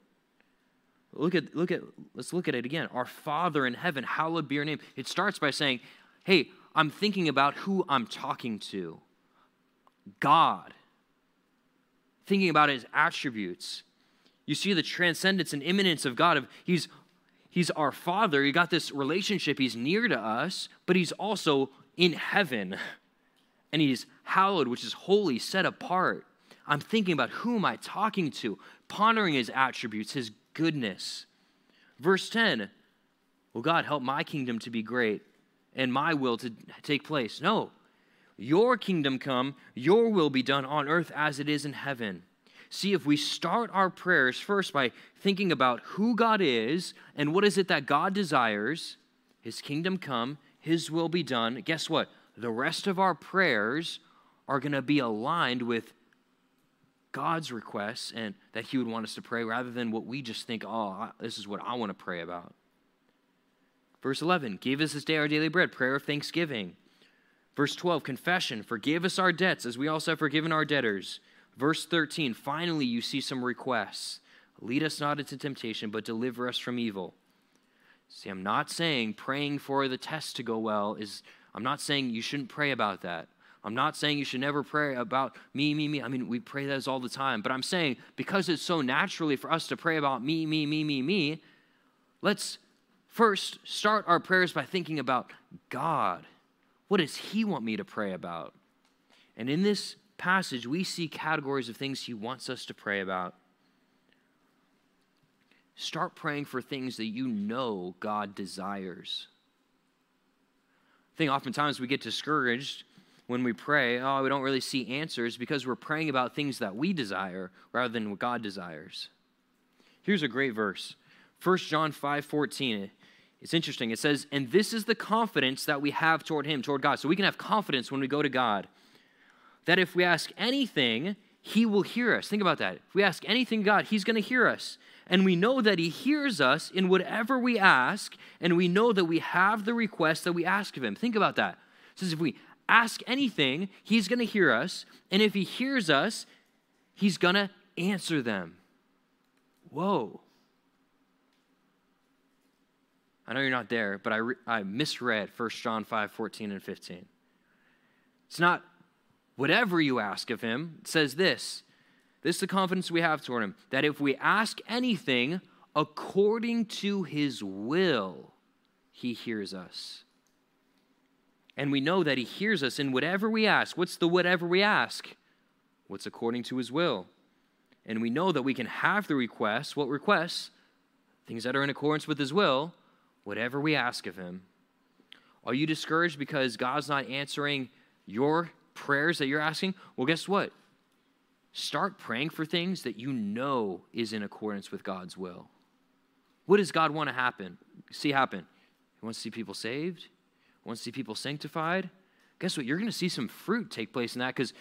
Look at, look at, let's look at it again. Our Father in heaven, hallowed be your name. It starts by saying, hey, I'm thinking about who I'm talking to. God. Thinking about his attributes. You see the transcendence and immanence of God. Of he's he's our Father. You got this relationship. He's near to us, but he's also in heaven and he's hallowed, which is holy, set apart. I'm thinking about who am I talking to, pondering his attributes, his goodness. Verse 10 Will God help my kingdom to be great and my will to take place? No. Your kingdom come, your will be done on earth as it is in heaven. See, if we start our prayers first by thinking about who God is and what is it that God desires, his kingdom come, his will be done, guess what? the rest of our prayers are going to be aligned with God's requests and that He would want us to pray rather than what we just think, oh, this is what I want to pray about. Verse 11, give us this day our daily bread, prayer of thanksgiving. Verse 12, confession, forgive us our debts as we also have forgiven our debtors. Verse 13, finally, you see some requests. Lead us not into temptation, but deliver us from evil. See, I'm not saying praying for the test to go well is I'm not saying you shouldn't pray about that. I'm not saying you should never pray about me, me, me. I mean, we pray that all the time. But I'm saying because it's so naturally for us to pray about me, me, me, me, me, let's first start our prayers by thinking about God. What does He want me to pray about? And in this passage, we see categories of things He wants us to pray about. Start praying for things that you know God desires. I think oftentimes we get discouraged when we pray, oh, we don't really see answers because we're praying about things that we desire rather than what God desires. Here's a great verse 1 John 5 14. It's interesting. It says, And this is the confidence that we have toward Him, toward God. So we can have confidence when we go to God that if we ask anything, He will hear us. Think about that. If we ask anything God, He's going to hear us and we know that He hears us in whatever we ask, and we know that we have the request that we ask of Him. Think about that. It says if we ask anything, He's going to hear us, and if He hears us, He's going to answer them. Whoa. I know you're not there, but I, re- I misread 1 John 5 14 and 15. It's not whatever you ask of him. It says this this is the confidence we have toward him that if we ask anything according to his will, he hears us. And we know that he hears us in whatever we ask. What's the whatever we ask? What's according to his will? And we know that we can have the requests. What requests? Things that are in accordance with his will, whatever we ask of him. Are you discouraged because God's not answering your prayers that you're asking? Well, guess what? Start praying for things that you know is in accordance with God's will. What does God want to happen? See happen? He wants to see people saved. He wants to see people sanctified. Guess what? You're going to see some fruit take place in that because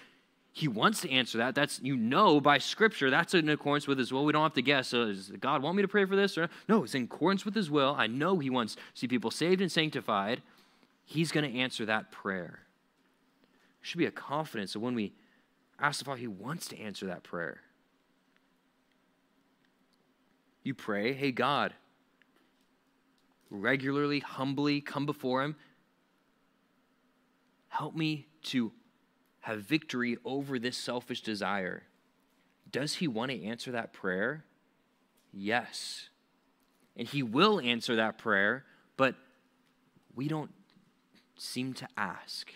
he wants to answer that. That's you know by Scripture. That's in accordance with His will. We don't have to guess. Uh, so does God want me to pray for this? Or no, it's in accordance with His will. I know He wants to see people saved and sanctified. He's going to answer that prayer. There should be a confidence that when we ask the Father, He wants to answer that prayer. You pray, hey God, regularly, humbly come before Him. Help me to have victory over this selfish desire. Does he want to answer that prayer? Yes. And he will answer that prayer, but we don't seem to ask.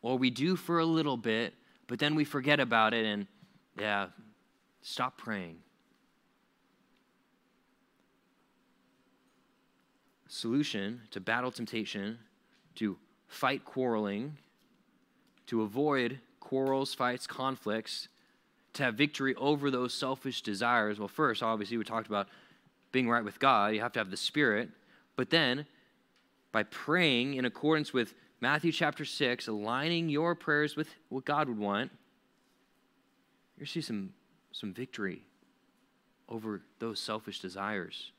Or we do for a little bit, but then we forget about it and, yeah, stop praying. Solution to battle temptation, to fight quarreling, to avoid quarrels, fights, conflicts, to have victory over those selfish desires. Well, first, obviously, we talked about being right with God. You have to have the Spirit. But then, by praying in accordance with Matthew chapter 6, aligning your prayers with what God would want, you're see some, some victory over those selfish desires.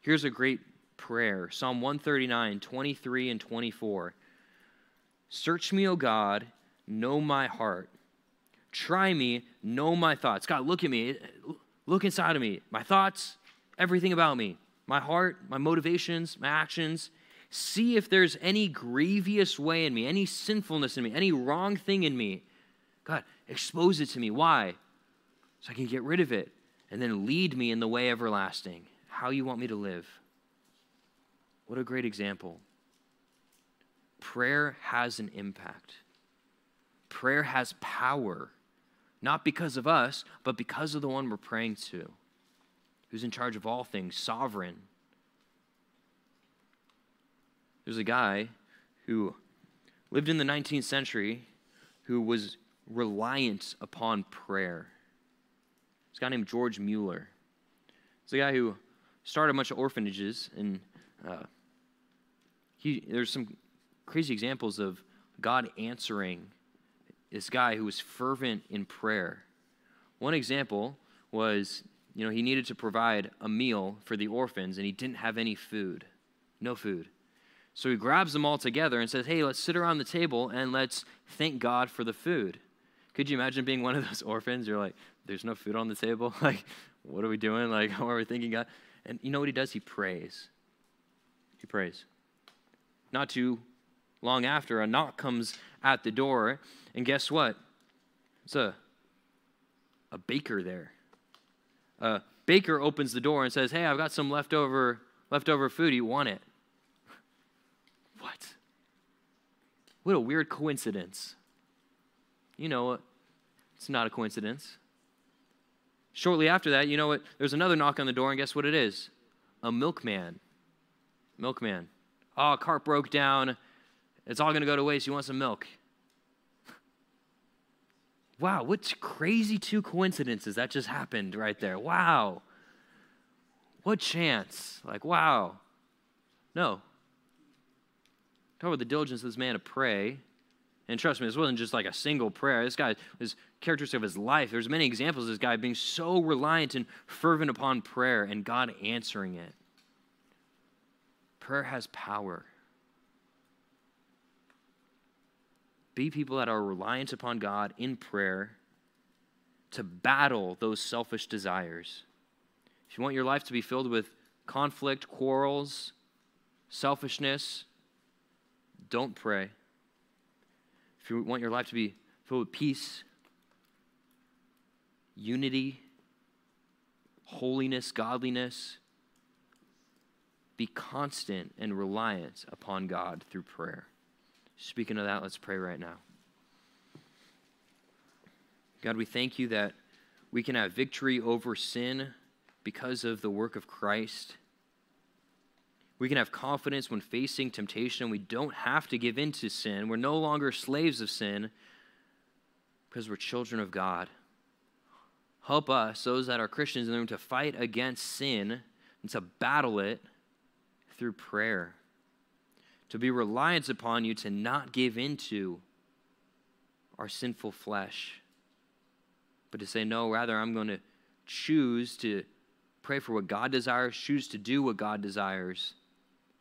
Here's a great prayer Psalm 139, 23 and 24. Search me, O God, know my heart. Try me, know my thoughts. God, look at me. Look inside of me. My thoughts, everything about me, my heart, my motivations, my actions. See if there's any grievous way in me, any sinfulness in me, any wrong thing in me. God, expose it to me. Why? So I can get rid of it and then lead me in the way everlasting. How you want me to live. What a great example. Prayer has an impact. Prayer has power, not because of us, but because of the one we're praying to, who's in charge of all things, sovereign. There's a guy who lived in the 19th century who was reliant upon prayer. This guy named George Mueller. He's a guy who started a bunch of orphanages, and uh, he, there's some crazy examples of God answering this guy who was fervent in prayer. One example was, you know, he needed to provide a meal for the orphans and he didn't have any food. No food. So he grabs them all together and says, Hey, let's sit around the table and let's thank God for the food. Could you imagine being one of those orphans? You're like, There's no food on the table. Like, what are we doing? Like, how are we thanking God? And you know what he does? He prays. He prays. Not to long after, a knock comes at the door, and guess what? It's a, a baker there. A baker opens the door and says, Hey, I've got some leftover, leftover food. You want it? what? What a weird coincidence. You know, it's not a coincidence. Shortly after that, you know what? There's another knock on the door, and guess what it is? A milkman. Milkman. Oh, cart broke down. It's all going to go to waste. You want some milk? Wow, what crazy two coincidences that just happened right there. Wow. What chance? Like, wow. No. Talk about the diligence of this man to pray. And trust me, this wasn't just like a single prayer. This guy was characteristic of his life. There's many examples of this guy being so reliant and fervent upon prayer and God answering it. Prayer has power. Be people that are reliant upon God in prayer to battle those selfish desires. If you want your life to be filled with conflict, quarrels, selfishness, don't pray. If you want your life to be filled with peace, unity, holiness, godliness, be constant and reliant upon God through prayer. Speaking of that, let's pray right now. God, we thank you that we can have victory over sin because of the work of Christ. We can have confidence when facing temptation. And we don't have to give in to sin. We're no longer slaves of sin because we're children of God. Help us, those that are Christians in the room, to fight against sin and to battle it through prayer to be reliant upon you to not give into our sinful flesh, but to say, no, rather, I'm going to choose to pray for what God desires, choose to do what God desires,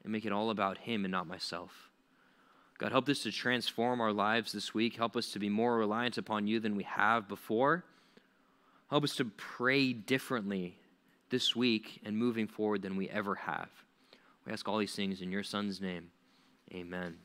and make it all about Him and not myself. God, help us to transform our lives this week. Help us to be more reliant upon you than we have before. Help us to pray differently this week and moving forward than we ever have. We ask all these things in your Son's name. Amen.